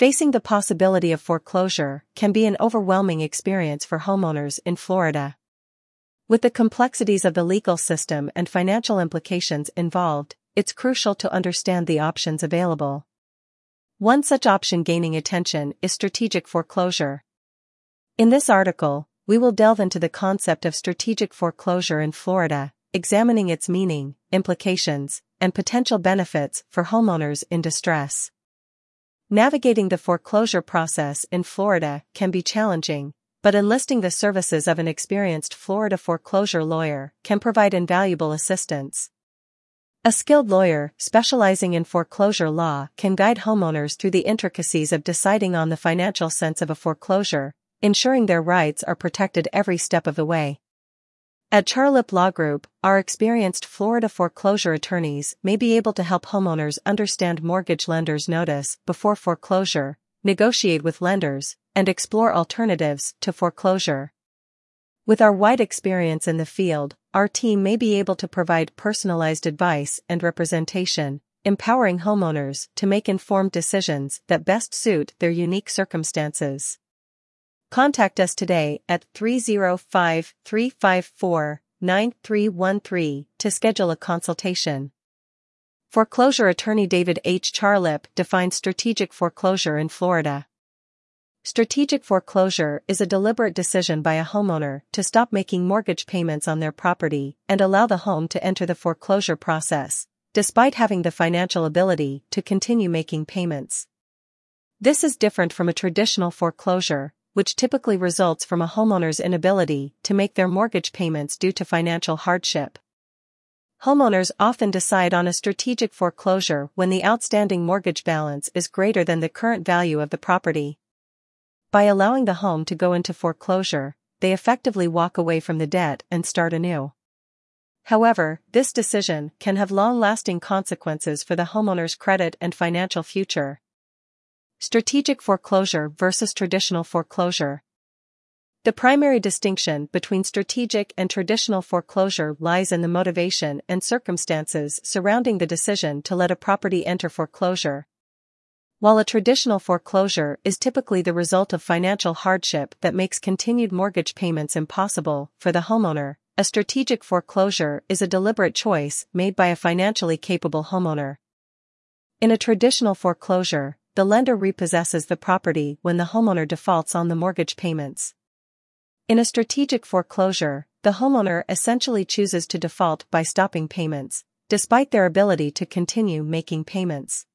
Facing the possibility of foreclosure can be an overwhelming experience for homeowners in Florida. With the complexities of the legal system and financial implications involved, it's crucial to understand the options available. One such option gaining attention is strategic foreclosure. In this article, we will delve into the concept of strategic foreclosure in Florida, examining its meaning, implications, and potential benefits for homeowners in distress. Navigating the foreclosure process in Florida can be challenging, but enlisting the services of an experienced Florida foreclosure lawyer can provide invaluable assistance. A skilled lawyer specializing in foreclosure law can guide homeowners through the intricacies of deciding on the financial sense of a foreclosure, ensuring their rights are protected every step of the way. At Charlip Law Group, our experienced Florida foreclosure attorneys may be able to help homeowners understand mortgage lenders' notice before foreclosure, negotiate with lenders, and explore alternatives to foreclosure. With our wide experience in the field, our team may be able to provide personalized advice and representation, empowering homeowners to make informed decisions that best suit their unique circumstances. Contact us today at 305 354 9313 to schedule a consultation. Foreclosure attorney David H. Charlip defines strategic foreclosure in Florida. Strategic foreclosure is a deliberate decision by a homeowner to stop making mortgage payments on their property and allow the home to enter the foreclosure process, despite having the financial ability to continue making payments. This is different from a traditional foreclosure, which typically results from a homeowner's inability to make their mortgage payments due to financial hardship. Homeowners often decide on a strategic foreclosure when the outstanding mortgage balance is greater than the current value of the property. By allowing the home to go into foreclosure, they effectively walk away from the debt and start anew. However, this decision can have long-lasting consequences for the homeowner's credit and financial future. Strategic foreclosure versus traditional foreclosure. The primary distinction between strategic and traditional foreclosure lies in the motivation and circumstances surrounding the decision to let a property enter foreclosure. While a traditional foreclosure is typically the result of financial hardship that makes continued mortgage payments impossible for the homeowner, a strategic foreclosure is a deliberate choice made by a financially capable homeowner. In a traditional foreclosure, the lender repossesses the property when the homeowner defaults on the mortgage payments. In a strategic foreclosure, the homeowner essentially chooses to default by stopping payments, despite their ability to continue making payments.